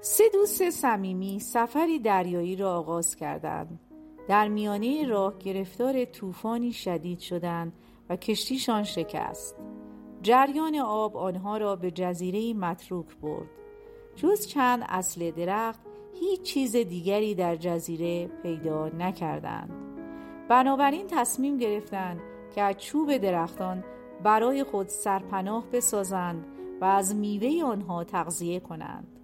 سه دوست صمیمی سفری دریایی را آغاز کردند. در میانه راه گرفتار طوفانی شدید شدند و کشتیشان شکست. جریان آب آنها را به جزیره متروک برد. جز چند اصل درخت هیچ چیز دیگری در جزیره پیدا نکردند. بنابراین تصمیم گرفتند که از چوب درختان برای خود سرپناه بسازند و از میوه آنها تغذیه کنند.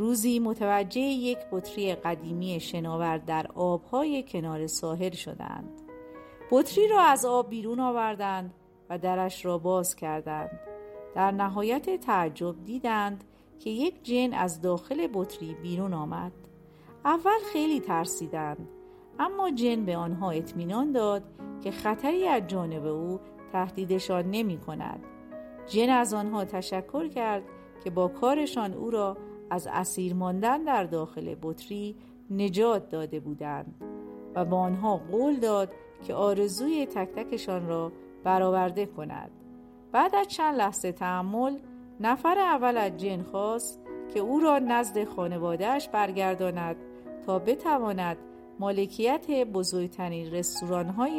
روزی متوجه یک بطری قدیمی شناور در آبهای کنار ساحل شدند. بطری را از آب بیرون آوردند و درش را باز کردند. در نهایت تعجب دیدند که یک جن از داخل بطری بیرون آمد. اول خیلی ترسیدند اما جن به آنها اطمینان داد که خطری از جانب او تهدیدشان نمی کند جن از آنها تشکر کرد که با کارشان او را از اسیر ماندن در داخل بطری نجات داده بودند و با آنها قول داد که آرزوی تک تکشان را برآورده کند. بعد از چند لحظه تحمل نفر اول از جن خواست که او را نزد خانوادهش برگرداند تا بتواند مالکیت بزرگترین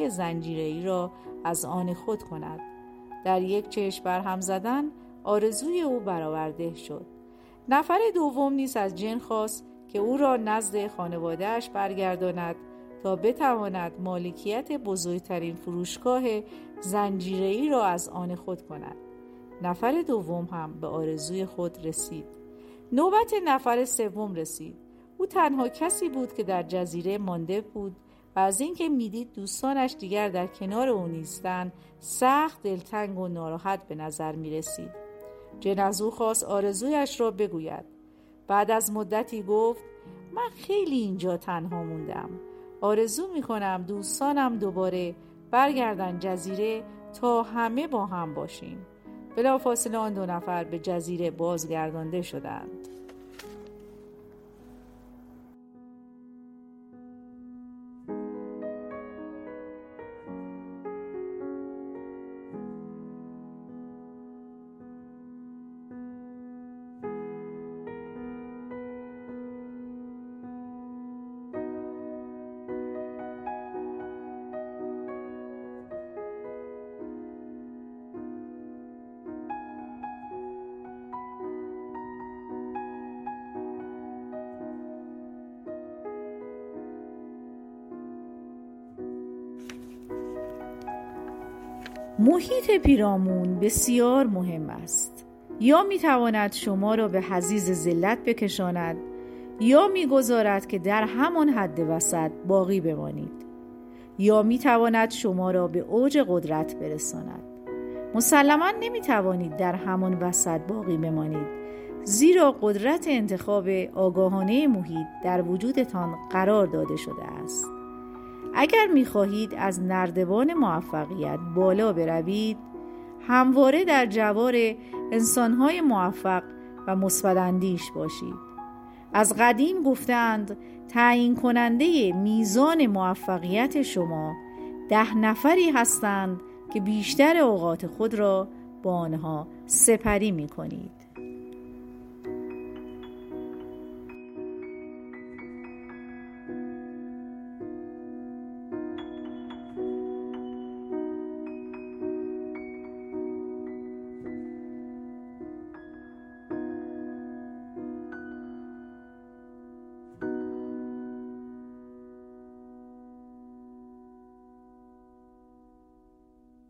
زنجیره را از آن خود کند. در یک چشم برهم زدن آرزوی او برآورده شد. نفر دوم نیز از جن خواست که او را نزد خانوادهش برگرداند تا بتواند مالکیت بزرگترین فروشگاه زنجیره‌ای را از آن خود کند. نفر دوم هم به آرزوی خود رسید. نوبت نفر سوم رسید. او تنها کسی بود که در جزیره مانده بود و از اینکه می‌دید دوستانش دیگر در کنار او نیستند سخت دلتنگ و ناراحت به نظر می رسید جن خواست آرزویش را بگوید. بعد از مدتی گفت من خیلی اینجا تنها موندم. آرزو می کنم دوستانم دوباره برگردن جزیره تا همه با هم باشیم. بلافاصله آن دو نفر به جزیره بازگردانده شدند. محیط پیرامون بسیار مهم است. یا می‌تواند شما را به حزیز ذلت بکشاند یا می‌گذارد که در همان حد وسط باقی بمانید. یا می‌تواند شما را به اوج قدرت برساند. مسلما نمی‌توانید در همان وسط باقی بمانید زیرا قدرت انتخاب آگاهانه محیط در وجودتان قرار داده شده است. اگر می‌خواهید از نردبان موفقیت بالا بروید همواره در جوار انسانهای موفق و مثبتاندیش باشید از قدیم گفتند تعیین کننده میزان موفقیت شما ده نفری هستند که بیشتر اوقات خود را با آنها سپری می کنید.